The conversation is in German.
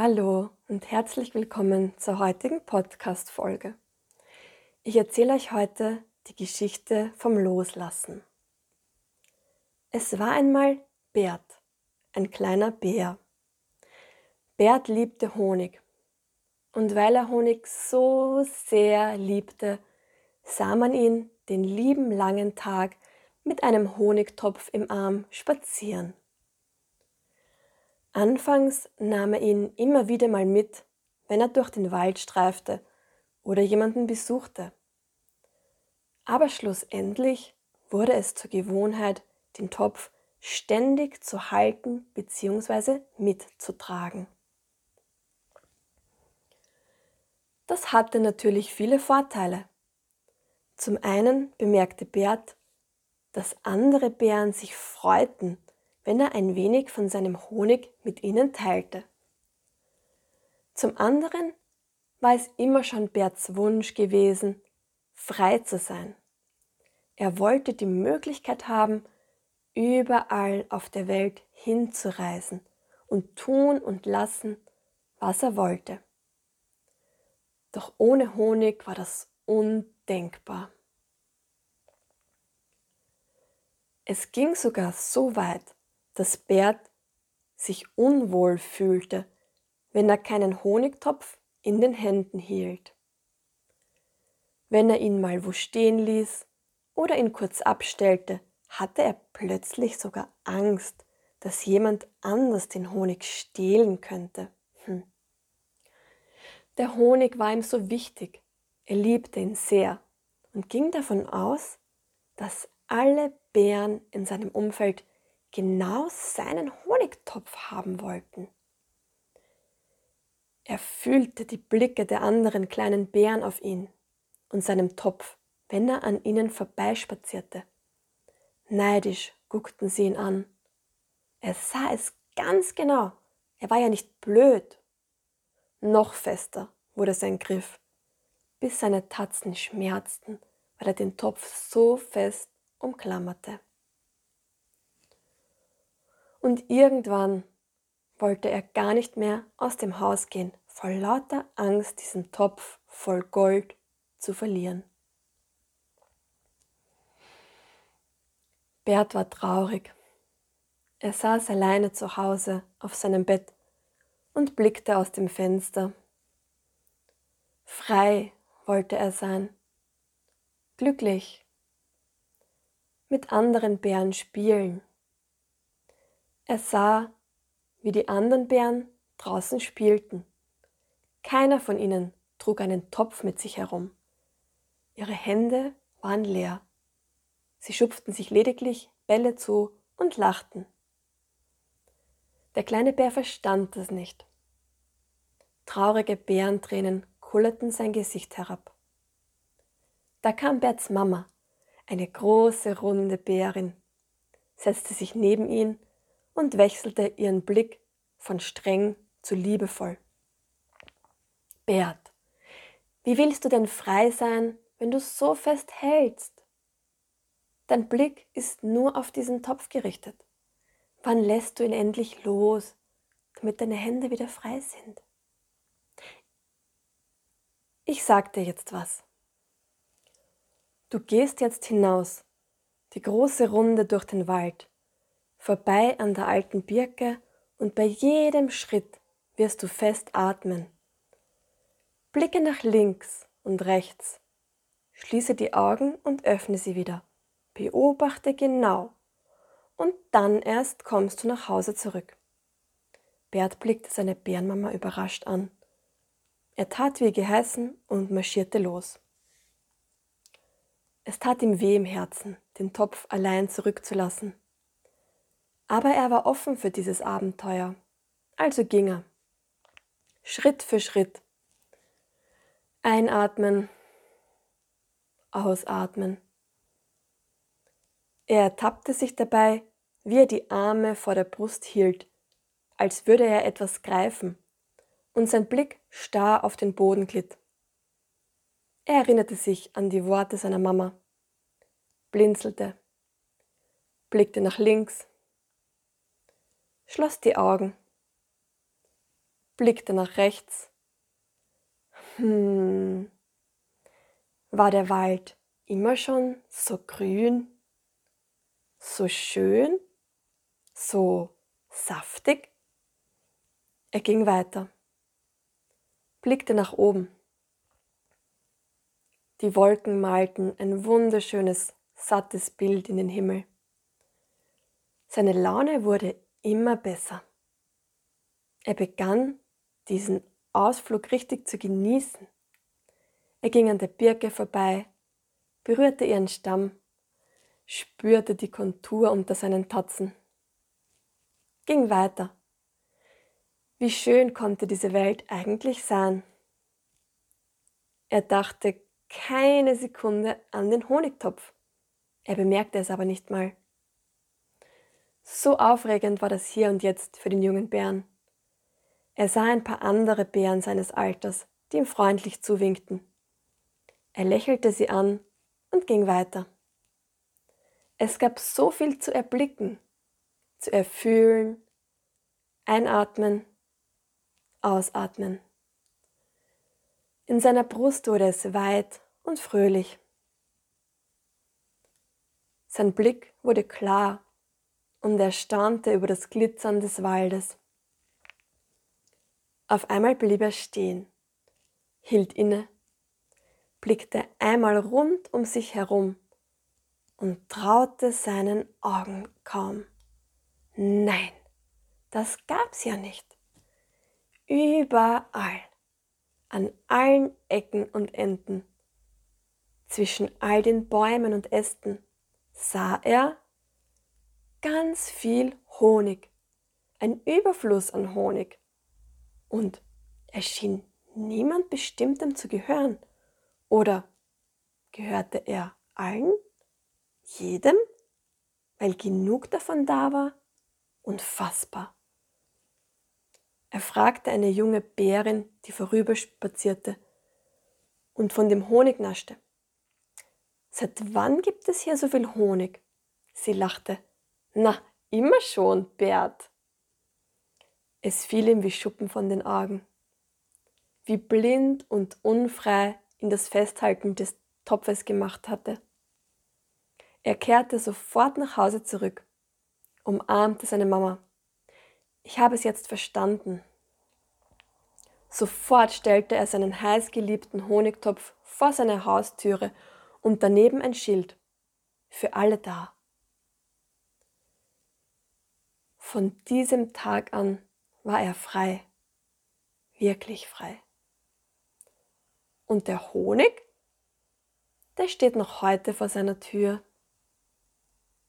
Hallo und herzlich willkommen zur heutigen Podcast-Folge. Ich erzähle euch heute die Geschichte vom Loslassen. Es war einmal Bert, ein kleiner Bär. Bert liebte Honig. Und weil er Honig so sehr liebte, sah man ihn den lieben langen Tag mit einem Honigtopf im Arm spazieren. Anfangs nahm er ihn immer wieder mal mit, wenn er durch den Wald streifte oder jemanden besuchte. Aber schlussendlich wurde es zur Gewohnheit, den Topf ständig zu halten bzw. mitzutragen. Das hatte natürlich viele Vorteile. Zum einen bemerkte Bert, dass andere Bären sich freuten, wenn er ein wenig von seinem Honig mit ihnen teilte. Zum anderen war es immer schon Berts Wunsch gewesen, frei zu sein. Er wollte die Möglichkeit haben, überall auf der Welt hinzureisen und tun und lassen, was er wollte. Doch ohne Honig war das undenkbar. Es ging sogar so weit, dass Bert sich unwohl fühlte, wenn er keinen Honigtopf in den Händen hielt. Wenn er ihn mal wo stehen ließ oder ihn kurz abstellte, hatte er plötzlich sogar Angst, dass jemand anders den Honig stehlen könnte. Hm. Der Honig war ihm so wichtig, er liebte ihn sehr und ging davon aus, dass alle Bären in seinem Umfeld genau seinen Honigtopf haben wollten. Er fühlte die Blicke der anderen kleinen Bären auf ihn und seinem Topf, wenn er an ihnen vorbeispazierte. Neidisch guckten sie ihn an. Er sah es ganz genau. Er war ja nicht blöd. Noch fester wurde sein Griff, bis seine Tatzen schmerzten, weil er den Topf so fest umklammerte. Und irgendwann wollte er gar nicht mehr aus dem Haus gehen, voll lauter Angst, diesen Topf voll Gold zu verlieren. Bert war traurig. Er saß alleine zu Hause auf seinem Bett und blickte aus dem Fenster. Frei wollte er sein, glücklich, mit anderen Bären spielen er sah, wie die anderen Bären draußen spielten. Keiner von ihnen trug einen Topf mit sich herum. Ihre Hände waren leer. Sie schupften sich lediglich Bälle zu und lachten. Der kleine Bär verstand das nicht. Traurige Bärentränen kullerten sein Gesicht herab. Da kam Berts Mama, eine große, runde Bärin, setzte sich neben ihn und wechselte ihren Blick von streng zu liebevoll. Bert, wie willst du denn frei sein, wenn du so fest hältst? Dein Blick ist nur auf diesen Topf gerichtet. Wann lässt du ihn endlich los, damit deine Hände wieder frei sind? Ich sag dir jetzt was. Du gehst jetzt hinaus, die große Runde durch den Wald, vorbei an der alten Birke und bei jedem Schritt wirst du fest atmen. Blicke nach links und rechts. Schließe die Augen und öffne sie wieder. Beobachte genau. Und dann erst kommst du nach Hause zurück. Bert blickte seine Bärenmama überrascht an. Er tat wie geheißen und marschierte los. Es tat ihm weh im Herzen, den Topf allein zurückzulassen. Aber er war offen für dieses Abenteuer. Also ging er. Schritt für Schritt. Einatmen, ausatmen. Er ertappte sich dabei, wie er die Arme vor der Brust hielt, als würde er etwas greifen, und sein Blick starr auf den Boden glitt. Er erinnerte sich an die Worte seiner Mama, blinzelte, blickte nach links, schloss die Augen. blickte nach rechts. Hm, war der Wald immer schon so grün, so schön, so saftig? Er ging weiter, blickte nach oben. Die Wolken malten ein wunderschönes, sattes Bild in den Himmel. Seine Laune wurde immer besser. Er begann, diesen Ausflug richtig zu genießen. Er ging an der Birke vorbei, berührte ihren Stamm, spürte die Kontur unter seinen Tatzen, ging weiter. Wie schön konnte diese Welt eigentlich sein? Er dachte keine Sekunde an den Honigtopf. Er bemerkte es aber nicht mal. So aufregend war das hier und jetzt für den jungen Bären. Er sah ein paar andere Bären seines Alters, die ihm freundlich zuwinkten. Er lächelte sie an und ging weiter. Es gab so viel zu erblicken, zu erfühlen, einatmen, ausatmen. In seiner Brust wurde es weit und fröhlich. Sein Blick wurde klar und er staunte über das Glitzern des Waldes. Auf einmal blieb er stehen, hielt inne, blickte einmal rund um sich herum und traute seinen Augen kaum. Nein, das gab's ja nicht. Überall, an allen Ecken und Enden, zwischen all den Bäumen und Ästen, sah er ganz viel Honig, ein Überfluss an Honig. Und er schien niemand Bestimmtem zu gehören. Oder gehörte er allen, jedem, weil genug davon da war? Unfassbar. Er fragte eine junge Bärin, die vorüberspazierte und von dem Honig naschte. Seit wann gibt es hier so viel Honig? Sie lachte. Na, immer schon, Bert. Es fiel ihm wie Schuppen von den Augen. Wie blind und unfrei ihn das Festhalten des Topfes gemacht hatte. Er kehrte sofort nach Hause zurück, umarmte seine Mama. Ich habe es jetzt verstanden. Sofort stellte er seinen heißgeliebten Honigtopf vor seine Haustüre und daneben ein Schild. Für alle da. Von diesem Tag an war er frei, wirklich frei. Und der Honig, der steht noch heute vor seiner Tür